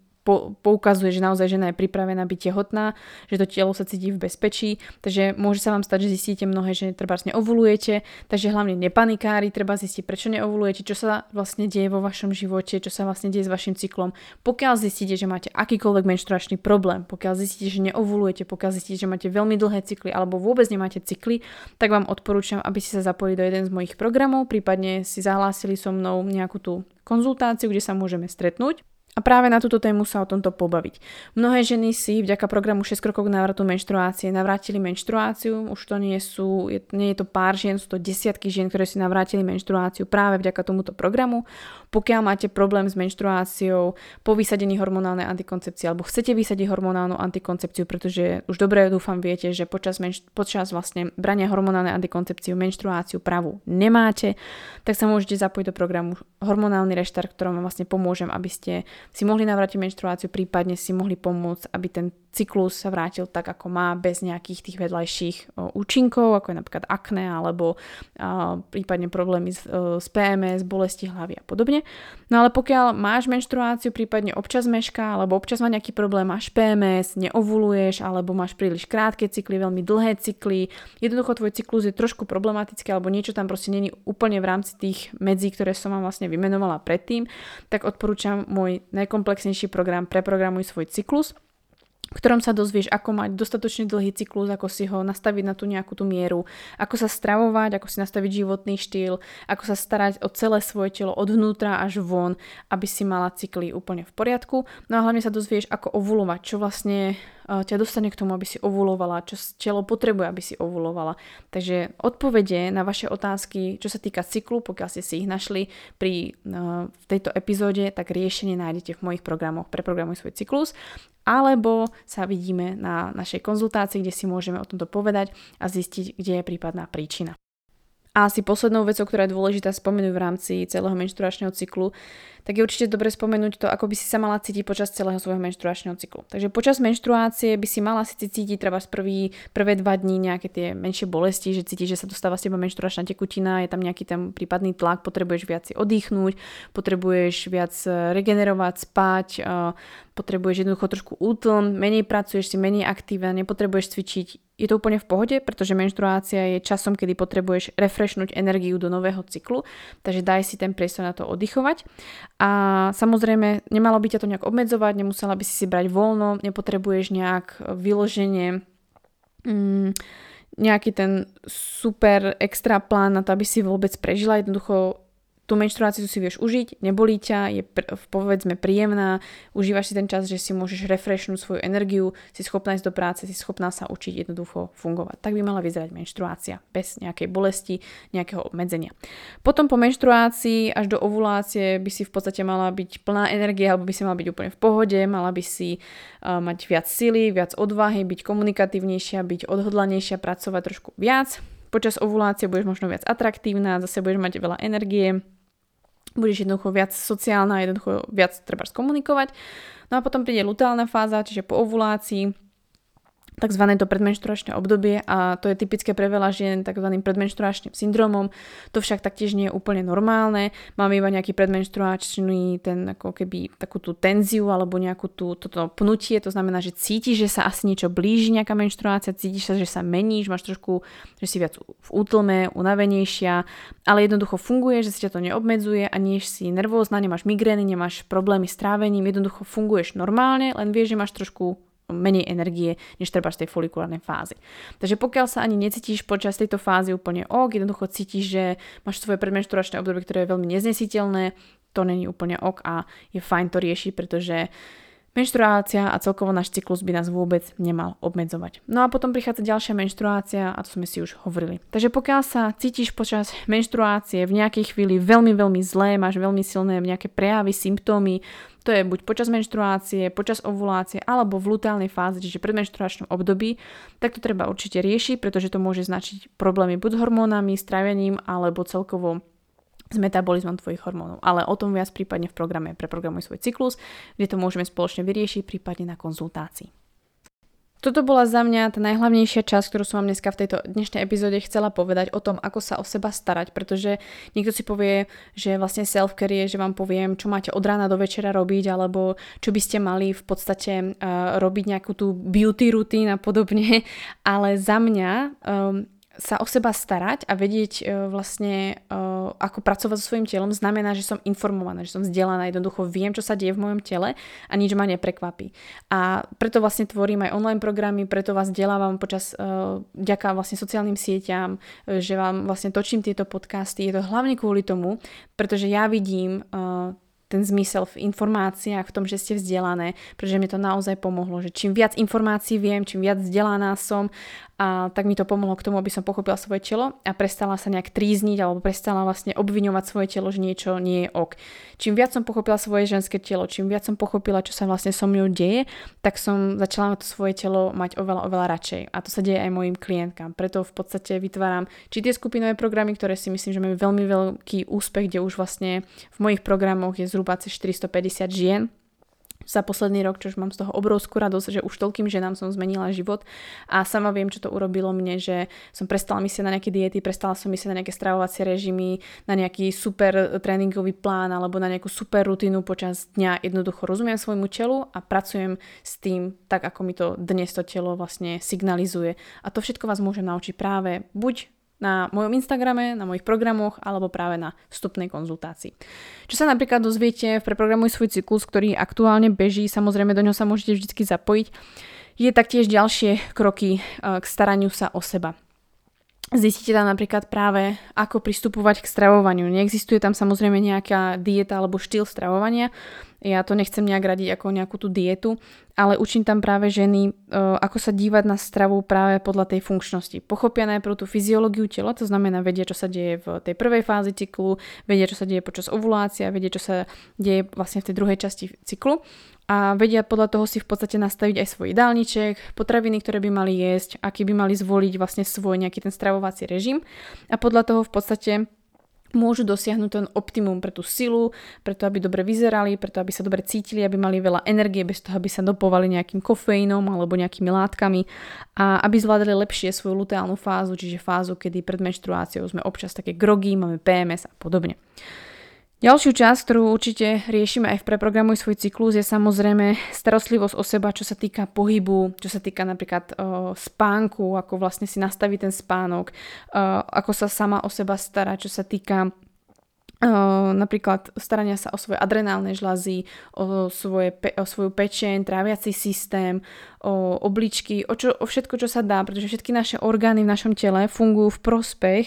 A: poukazuje, že naozaj žena je pripravená byť tehotná, že to telo sa cíti v bezpečí, takže môže sa vám stať, že zistíte mnohé, že treba neovulujete, takže hlavne nepanikári, treba zistiť, prečo neovulujete, čo sa vlastne deje vo vašom živote, čo sa vlastne deje s vašim cyklom. Pokiaľ zistíte, že máte akýkoľvek menštruačný problém, pokiaľ zistíte, že neovulujete, pokiaľ zistíte, že máte veľmi dlhé cykly alebo vôbec nemáte cykly, tak vám odporúčam, aby ste sa zapojili do jeden z mojich programov, prípadne si zahlásili so mnou nejakú tú konzultáciu, kde sa môžeme stretnúť. A práve na túto tému sa o tomto pobaviť. Mnohé ženy si vďaka programu 6 krokov k návratu menštruácie navrátili menštruáciu, už to nie sú, je, nie je to pár žien, sú to desiatky žien, ktoré si navrátili menštruáciu práve vďaka tomuto programu. Pokiaľ máte problém s menštruáciou po vysadení hormonálnej antikoncepcie alebo chcete vysadiť hormonálnu antikoncepciu, pretože už dobre dúfam viete, že počas, menš- počas vlastne brania hormonálnej antikoncepciu menštruáciu pravú nemáte, tak sa môžete zapojiť do programu hormonálny reštart, ktorom vám vlastne pomôžem, aby ste si mohli navrátiť menštruáciu, prípadne si mohli pomôcť, aby ten cyklus sa vrátil tak, ako má, bez nejakých tých vedľajších účinkov, ako je napríklad akné alebo prípadne problémy s, PMS, bolesti hlavy a podobne. No ale pokiaľ máš menštruáciu, prípadne občas meška, alebo občas má nejaký problém, máš PMS, neovuluješ, alebo máš príliš krátke cykly, veľmi dlhé cykly, jednoducho tvoj cyklus je trošku problematický, alebo niečo tam proste není úplne v rámci tých medzí, ktoré som vám vlastne vymenovala predtým, tak odporúčam môj najkomplexnejší program Preprogramuj svoj cyklus v ktorom sa dozvieš, ako mať dostatočne dlhý cyklus, ako si ho nastaviť na tú nejakú tú mieru, ako sa stravovať, ako si nastaviť životný štýl, ako sa starať o celé svoje telo od vnútra až von, aby si mala cykly úplne v poriadku. No a hlavne sa dozvieš, ako ovulovať, čo vlastne ťa dostane k tomu, aby si ovulovala, čo telo potrebuje, aby si ovulovala. Takže odpovede na vaše otázky, čo sa týka cyklu, pokiaľ ste si ich našli pri, v tejto epizóde, tak riešenie nájdete v mojich programoch Preprogramuj svoj cyklus alebo sa vidíme na našej konzultácii, kde si môžeme o tomto povedať a zistiť, kde je prípadná príčina. A asi poslednou vecou, ktorá je dôležitá spomenúť v rámci celého menštruačného cyklu, tak je určite dobre spomenúť to, ako by si sa mala cítiť počas celého svojho menštruačného cyklu. Takže počas menštruácie by si mala si cítiť treba z prvý, prvé dva dní nejaké tie menšie bolesti, že cítiš, že sa dostáva z teba menštruačná tekutina, je tam nejaký ten prípadný tlak, potrebuješ viac si oddychnúť, potrebuješ viac e, regenerovať, spať, e, potrebuješ jednoducho trošku útlm, menej pracuješ si, menej aktívne, nepotrebuješ cvičiť, je to úplne v pohode, pretože menštruácia je časom, kedy potrebuješ refreshnúť energiu do nového cyklu, takže daj si ten priestor na to oddychovať. A samozrejme, nemalo by ťa to nejak obmedzovať, nemusela by si si brať voľno, nepotrebuješ nejak vyloženie mm, nejaký ten super extra plán na to, aby si vôbec prežila. Jednoducho tú menštruáciu si vieš užiť, nebolí ťa, je povedzme príjemná, užívaš si ten čas, že si môžeš refreshnúť svoju energiu, si schopná ísť do práce, si schopná sa učiť jednoducho fungovať. Tak by mala vyzerať menštruácia, bez nejakej bolesti, nejakého obmedzenia. Potom po menštruácii až do ovulácie by si v podstate mala byť plná energie, alebo by si mala byť úplne v pohode, mala by si uh, mať viac sily, viac odvahy, byť komunikatívnejšia, byť odhodlanejšia, pracovať trošku viac. Počas ovulácie budeš možno viac atraktívna, zase budeš mať veľa energie, budeš jednoducho viac sociálna, jednoducho viac treba skomunikovať. No a potom príde luteálna fáza, čiže po ovulácii tzv. to predmenštruačné obdobie a to je typické pre veľa žien tzv. predmenštruačným syndromom. To však taktiež nie je úplne normálne. Máme iba nejaký predmenštruačný ten ako keby takú tú tenziu alebo nejakú tú, toto pnutie, to znamená, že cítiš, že sa asi niečo blíži, nejaká menštruácia, cítiš sa, že sa meníš, máš trošku, že si viac v útlme, unavenejšia, ale jednoducho funguje, že si ťa to neobmedzuje a nie si nervózna, nemáš migrény, nemáš problémy s trávením, jednoducho funguješ normálne, len vieš, že máš trošku menej energie, než treba z tej folikulárnej fázy. Takže pokiaľ sa ani necítiš počas tejto fázy úplne ok, jednoducho cítiš, že máš svoje predmenšturačné obdobie, ktoré je veľmi neznesiteľné, to není úplne ok a je fajn to riešiť, pretože Menštruácia a celkovo náš cyklus by nás vôbec nemal obmedzovať. No a potom prichádza ďalšia menštruácia a to sme si už hovorili. Takže pokiaľ sa cítiš počas menštruácie v nejakej chvíli veľmi, veľmi zlé, máš veľmi silné nejaké prejavy, symptómy, to je buď počas menštruácie, počas ovulácie alebo v luteálnej fáze, čiže predmenštruačnom období, tak to treba určite riešiť, pretože to môže značiť problémy buď s hormónami, stravením alebo celkovo s metabolizmom tvojich hormónov. Ale o tom viac prípadne v programe Preprogramuj svoj cyklus, kde to môžeme spoločne vyriešiť, prípadne na konzultácii. Toto bola za mňa tá najhlavnejšia časť, ktorú som vám dneska v tejto dnešnej epizóde chcela povedať o tom, ako sa o seba starať, pretože niekto si povie, že vlastne self-care je, že vám poviem, čo máte od rána do večera robiť, alebo čo by ste mali v podstate uh, robiť nejakú tú beauty routine a podobne, ale za mňa um, sa o seba starať a vedieť uh, vlastne, uh, ako pracovať so svojím telom, znamená, že som informovaná, že som vzdelaná, jednoducho viem, čo sa deje v mojom tele a nič ma neprekvapí. A preto vlastne tvorím aj online programy, preto vás vzdelávam počas, uh, ďaká vlastne sociálnym sieťam, že vám vlastne točím tieto podcasty. Je to hlavne kvôli tomu, pretože ja vidím ten zmysel v informáciách, v tom, že ste vzdelané, pretože mi to naozaj pomohlo, že čím viac informácií viem, čím viac vzdelaná som a tak mi to pomohlo k tomu, aby som pochopila svoje telo a prestala sa nejak trízniť alebo prestala vlastne obviňovať svoje telo, že niečo nie je ok. Čím viac som pochopila svoje ženské telo, čím viac som pochopila, čo sa vlastne so mnou deje, tak som začala to svoje telo mať oveľa, oveľa radšej. A to sa deje aj mojim klientkám. Preto v podstate vytváram či tie skupinové programy, ktoré si myslím, že majú veľmi veľký úspech, kde už vlastne v mojich programoch je zhruba 450 žien, za posledný rok, čož mám z toho obrovskú radosť, že už toľkým ženám som zmenila život a sama viem, čo to urobilo mne, že som prestala myslieť na nejaké diety, prestala som myslieť na nejaké stravovacie režimy, na nejaký super tréningový plán alebo na nejakú super rutinu počas dňa. Jednoducho rozumiem svojmu telu a pracujem s tým tak, ako mi to dnes to telo vlastne signalizuje. A to všetko vás môžem naučiť práve buď na mojom Instagrame, na mojich programoch alebo práve na vstupnej konzultácii. Čo sa napríklad dozviete v Preprogramuj svoj cyklus, ktorý aktuálne beží, samozrejme do ňoho sa môžete vždy zapojiť, je taktiež ďalšie kroky eh, k staraniu sa o seba. Zistíte tam napríklad práve, ako pristupovať k stravovaniu. Neexistuje tam samozrejme nejaká dieta alebo štýl stravovania. Ja to nechcem nejak radiť ako nejakú tú dietu, ale učím tam práve ženy, e, ako sa dívať na stravu práve podľa tej funkčnosti. Pochopia najprv tú fyziológiu tela, to znamená vedia, čo sa deje v tej prvej fázi cyklu, vedia, čo sa deje počas ovulácie, vedia, čo sa deje vlastne v tej druhej časti cyklu a vedia podľa toho si v podstate nastaviť aj svoj jedálniček, potraviny, ktoré by mali jesť, aký by mali zvoliť vlastne svoj nejaký ten stravovací režim a podľa toho v podstate môžu dosiahnuť ten optimum pre tú silu, preto aby dobre vyzerali, preto aby sa dobre cítili, aby mali veľa energie bez toho, aby sa dopovali nejakým kofeínom alebo nejakými látkami a aby zvládali lepšie svoju luteálnu fázu, čiže fázu, kedy pred menštruáciou sme občas také grogy, máme PMS a podobne. Ďalšiu časť, ktorú určite riešime aj v Preprogramuj svoj cyklus, je samozrejme starostlivosť o seba, čo sa týka pohybu, čo sa týka napríklad o, spánku, ako vlastne si nastaví ten spánok, o, ako sa sama o seba stará, čo sa týka napríklad starania sa o svoje adrenálne žľazy, o, svoje, o svoju pečeň, tráviaci systém, o obličky, o, čo, o všetko, čo sa dá, pretože všetky naše orgány v našom tele fungujú v prospech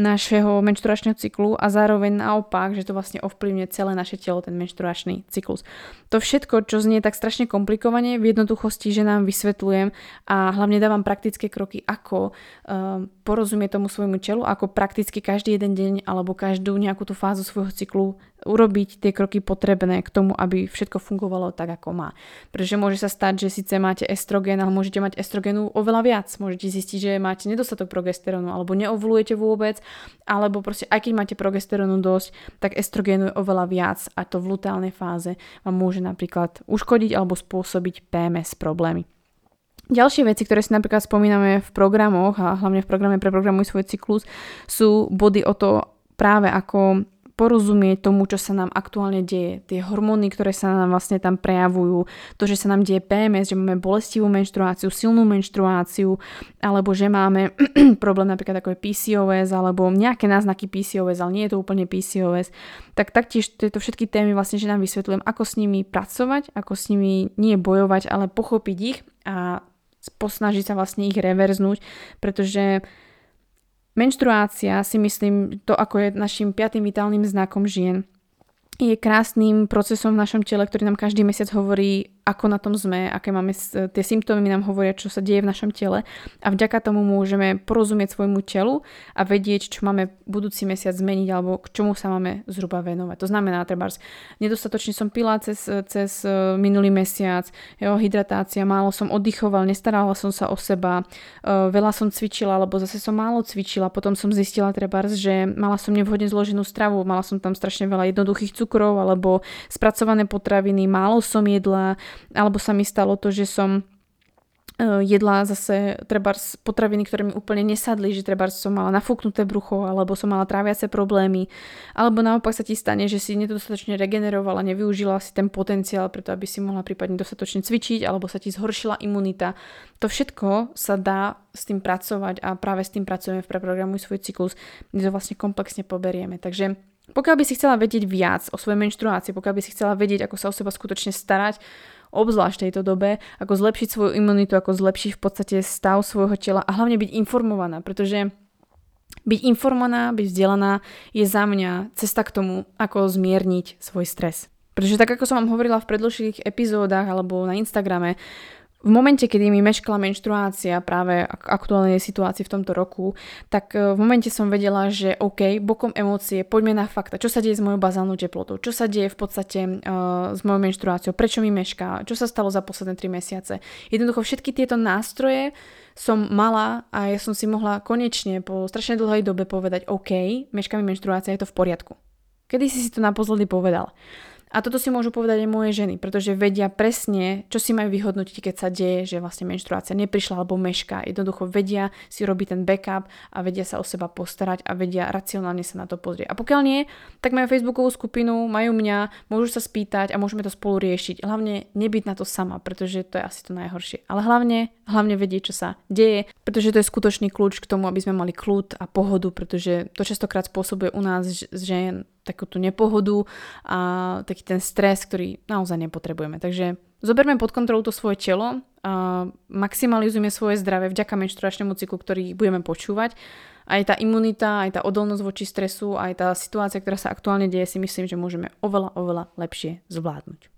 A: našeho menšturačného cyklu a zároveň naopak, že to vlastne ovplyvňuje celé naše telo, ten menšturačný cyklus. To všetko, čo znie tak strašne komplikovane, v jednoduchosti, že nám vysvetľujem a hlavne dávam praktické kroky, ako um, porozumieť tomu svojmu telu, ako prakticky každý jeden deň alebo každú nejakú tú fázu svojho cyklu urobiť tie kroky potrebné k tomu, aby všetko fungovalo tak, ako má. Pretože môže sa stať, že síce máte estrogen, ale môžete mať estrogenu oveľa viac. Môžete zistiť, že máte nedostatok progesterónu, alebo neovulujete vôbec, alebo proste aj keď máte progesterónu dosť, tak estrogenu je oveľa viac a to v luteálnej fáze vám môže napríklad uškodiť alebo spôsobiť PMS problémy. Ďalšie veci, ktoré si napríklad spomíname v programoch a hlavne v programe Preprogramuj svoj cyklus, sú body o to práve ako porozumieť tomu, čo sa nám aktuálne deje. Tie hormóny, ktoré sa nám vlastne tam prejavujú, to, že sa nám deje PMS, že máme bolestivú menštruáciu, silnú menštruáciu, alebo že máme problém napríklad ako je PCOS, alebo nejaké náznaky PCOS, ale nie je to úplne PCOS, tak taktiež tieto všetky témy vlastne, že nám vysvetľujem, ako s nimi pracovať, ako s nimi nie bojovať, ale pochopiť ich a posnažiť sa vlastne ich reverznúť, pretože menštruácia si myslím, to ako je našim piatým vitálnym znakom žien, je krásnym procesom v našom tele, ktorý nám každý mesiac hovorí, ako na tom sme, aké máme, tie symptómy nám hovoria, čo sa deje v našom tele a vďaka tomu môžeme porozumieť svojmu telu a vedieť, čo máme budúci mesiac zmeniť alebo k čomu sa máme zhruba venovať. To znamená, treba nedostatočne som pila cez, cez e, minulý mesiac, jo, hydratácia, málo som oddychoval, nestarala som sa o seba, e, veľa som cvičila, alebo zase som málo cvičila, potom som zistila treba, že mala som nevhodne zloženú stravu, mala som tam strašne veľa jednoduchých cukrov alebo spracované potraviny, málo som jedla, alebo sa mi stalo to, že som e, jedla zase treba potraviny, ktoré mi úplne nesadli, že treba som mala nafúknuté brucho, alebo som mala tráviace problémy, alebo naopak sa ti stane, že si nedostatočne regenerovala, nevyužila si ten potenciál preto, aby si mohla prípadne dostatočne cvičiť, alebo sa ti zhoršila imunita. To všetko sa dá s tým pracovať a práve s tým pracujeme v preprogramuj svoj cyklus, kde to vlastne komplexne poberieme. Takže pokiaľ by si chcela vedieť viac o svojej menštruácii, pokiaľ by si chcela vedieť, ako sa o seba skutočne starať, obzvlášť v tejto dobe, ako zlepšiť svoju imunitu, ako zlepšiť v podstate stav svojho tela a hlavne byť informovaná, pretože byť informovaná, byť vzdelaná je za mňa cesta k tomu, ako zmierniť svoj stres. Pretože tak ako som vám hovorila v predložších epizódach alebo na Instagrame, v momente, kedy mi meškala menštruácia práve aktuálnej situácii v tomto roku, tak e, v momente som vedela, že OK, bokom emócie, poďme na fakta, čo sa deje s mojou bazálnou teplotou, čo sa deje v podstate uh, s mojou menštruáciou, prečo mi mešká, čo sa stalo za posledné 3 mesiace. Jednoducho všetky tieto nástroje som mala a ja som si mohla konečne po strašne dlhej dobe povedať OK, mešká mi menštruácia, je to v poriadku. Kedy si si to naposledy povedal? A toto si môžu povedať aj moje ženy, pretože vedia presne, čo si majú vyhodnotiť, keď sa deje, že vlastne menštruácia neprišla alebo mešká. Jednoducho vedia si robiť ten backup a vedia sa o seba postarať a vedia racionálne sa na to pozrieť. A pokiaľ nie, tak majú facebookovú skupinu, majú mňa, môžu sa spýtať a môžeme to spolu riešiť. Hlavne nebyť na to sama, pretože to je asi to najhoršie. Ale hlavne, hlavne vedieť, čo sa deje, pretože to je skutočný kľúč k tomu, aby sme mali kľud a pohodu, pretože to častokrát spôsobuje u nás žien takú tú nepohodu a taký ten stres, ktorý naozaj nepotrebujeme. Takže zoberme pod kontrolu to svoje telo, a maximalizujeme svoje zdravie vďaka menštruačnému cyklu, ktorý budeme počúvať. Aj tá imunita, aj tá odolnosť voči stresu, aj tá situácia, ktorá sa aktuálne deje, si myslím, že môžeme oveľa, oveľa lepšie zvládnuť.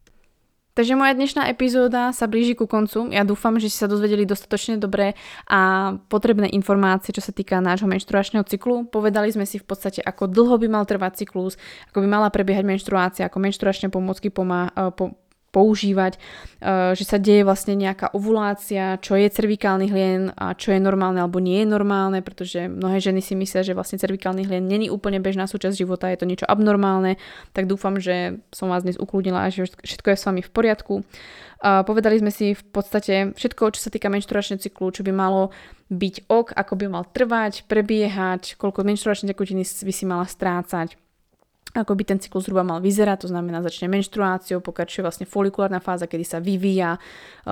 A: Takže moja dnešná epizóda sa blíži ku koncu. Ja dúfam, že ste sa dozvedeli dostatočne dobré a potrebné informácie, čo sa týka nášho menštruačného cyklu. Povedali sme si v podstate, ako dlho by mal trvať cyklus, ako by mala prebiehať menštruácia, ako menštruačné pomôcky pomá, po, používať, eh, že sa deje vlastne nejaká ovulácia, čo je cervikálny hlien a čo je normálne alebo nie je normálne, pretože mnohé ženy si myslia, že vlastne cervikálny hlien není úplne bežná súčasť života, je to niečo abnormálne, tak dúfam, že som vás dnes ukludnila a že všetko je s vami v poriadku. povedali sme si v podstate všetko, čo sa týka menštruačného cyklu, čo by malo byť ok, ako by mal trvať, prebiehať, koľko menštruačnej tekutiny by si mala strácať ako by ten cyklus zhruba mal vyzerať, to znamená začne menštruáciou, pokračuje vlastne folikulárna fáza, kedy sa vyvíja e,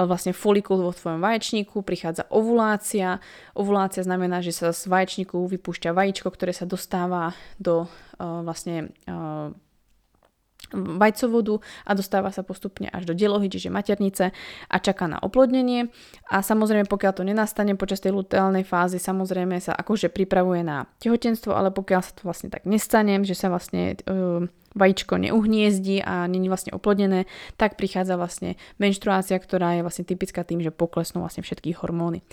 A: vlastne folikul vo tvojom vaječníku, prichádza ovulácia. Ovulácia znamená, že sa z vaječníku vypúšťa vajíčko, ktoré sa dostáva do uh, vlastne uh, vajcovodu a dostáva sa postupne až do delohy, čiže maternice a čaká na oplodnenie. A samozrejme, pokiaľ to nenastane počas tej luteálnej fázy, samozrejme sa akože pripravuje na tehotenstvo, ale pokiaľ sa to vlastne tak nestane, že sa vlastne uh, vajíčko neuhniezdí a není vlastne oplodnené, tak prichádza vlastne menštruácia, ktorá je vlastne typická tým, že poklesnú vlastne všetky hormóny.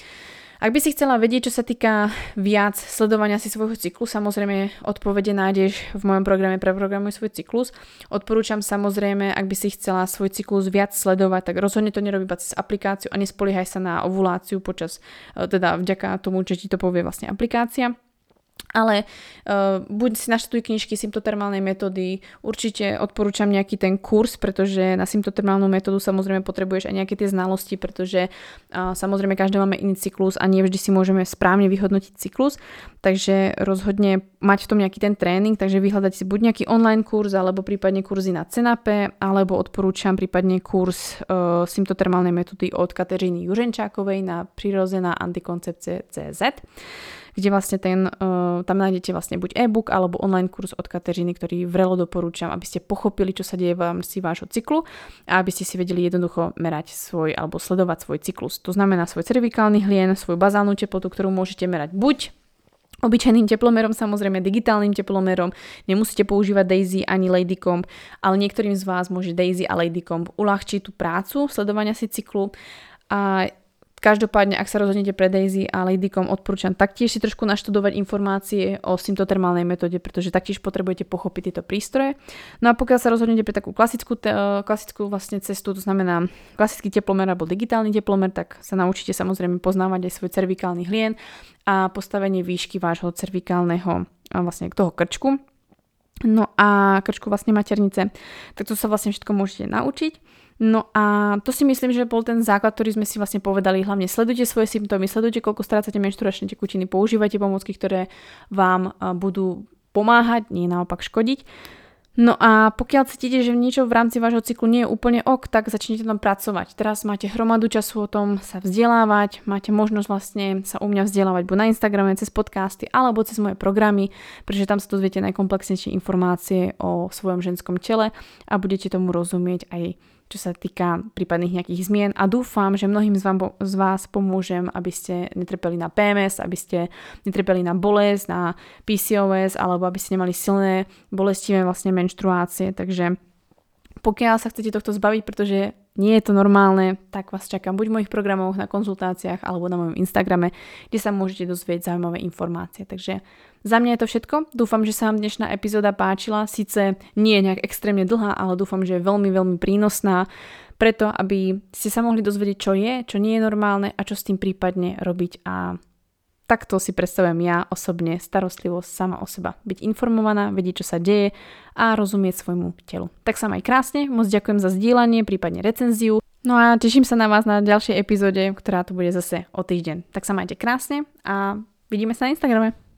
A: Ak by si chcela vedieť, čo sa týka viac sledovania si svojho cyklu, samozrejme odpovede nájdeš v mojom programe Preprogramuj svoj cyklus. Odporúčam samozrejme, ak by si chcela svoj cyklus viac sledovať, tak rozhodne to nerobi iba cez aplikáciu a nespoliehaj sa na ovuláciu počas, e, teda vďaka tomu, že ti to povie vlastne aplikácia ale uh, buď si naštuj knižky symptotermálnej metódy, určite odporúčam nejaký ten kurz, pretože na symptotermálnu metódu samozrejme potrebuješ aj nejaké tie znalosti, pretože uh, samozrejme každý máme iný cyklus a nie vždy si môžeme správne vyhodnotiť cyklus, takže rozhodne mať v tom nejaký ten tréning, takže vyhľadať si buď nejaký online kurz, alebo prípadne kurzy na CENAPE, alebo odporúčam prípadne kurz uh, symptotermálnej metódy od Kateřiny Juženčákovej na prírodzená antikoncepcie CZ kde vlastne ten, uh, tam nájdete vlastne buď e-book alebo online kurz od Kateřiny, ktorý vrelo doporúčam, aby ste pochopili, čo sa deje v rámci vášho cyklu a aby ste si vedeli jednoducho merať svoj alebo sledovať svoj cyklus. To znamená svoj cervikálny hlien, svoju bazálnu teplotu, ktorú môžete merať buď Obyčajným teplomerom, samozrejme digitálnym teplomerom, nemusíte používať Daisy ani Ladycomb, ale niektorým z vás môže Daisy a Ladycomb uľahčiť tú prácu sledovania si cyklu. A Každopádne, ak sa rozhodnete pre Daisy a Ladycom, odporúčam taktiež si trošku naštudovať informácie o symptotermálnej metóde, pretože taktiež potrebujete pochopiť tieto prístroje. No a pokiaľ sa rozhodnete pre takú klasickú, te, e, klasickú vlastne cestu, to znamená klasický teplomer alebo digitálny teplomer, tak sa naučíte samozrejme poznávať aj svoj cervikálny hlien a postavenie výšky vášho cervikálneho vlastne toho krčku. No a krčku vlastne maternice. Tak to sa vlastne všetko môžete naučiť. No a to si myslím, že bol ten základ, ktorý sme si vlastne povedali. Hlavne sledujte svoje symptómy, sledujte, koľko strácate menštruačné tekutiny, používajte pomôcky, ktoré vám budú pomáhať, nie naopak škodiť. No a pokiaľ cítite, že niečo v rámci vášho cyklu nie je úplne ok, tak začnite tam pracovať. Teraz máte hromadu času o tom sa vzdelávať, máte možnosť vlastne sa u mňa vzdelávať buď na Instagrame, cez podcasty alebo cez moje programy, pretože tam sa dozviete najkomplexnejšie informácie o svojom ženskom tele a budete tomu rozumieť aj čo sa týka prípadných nejakých zmien a dúfam, že mnohým z, vám, z vás pomôžem, aby ste netrpeli na PMS, aby ste netrpeli na bolesť, na PCOS alebo aby ste nemali silné bolestivé vlastne menštruácie, takže pokiaľ sa chcete tohto zbaviť, pretože nie je to normálne, tak vás čakám buď v mojich programoch, na konzultáciách alebo na mojom Instagrame, kde sa môžete dozvieť zaujímavé informácie. Takže za mňa je to všetko. Dúfam, že sa vám dnešná epizóda páčila. Sice nie je nejak extrémne dlhá, ale dúfam, že je veľmi, veľmi prínosná preto, aby ste sa mohli dozvedieť, čo je, čo nie je normálne a čo s tým prípadne robiť a takto si predstavujem ja osobne starostlivosť sama o seba. Byť informovaná, vedieť, čo sa deje a rozumieť svojmu telu. Tak sa aj krásne, moc ďakujem za zdieľanie, prípadne recenziu. No a teším sa na vás na ďalšej epizóde, ktorá tu bude zase o týždeň. Tak sa majte krásne a vidíme sa na Instagrame.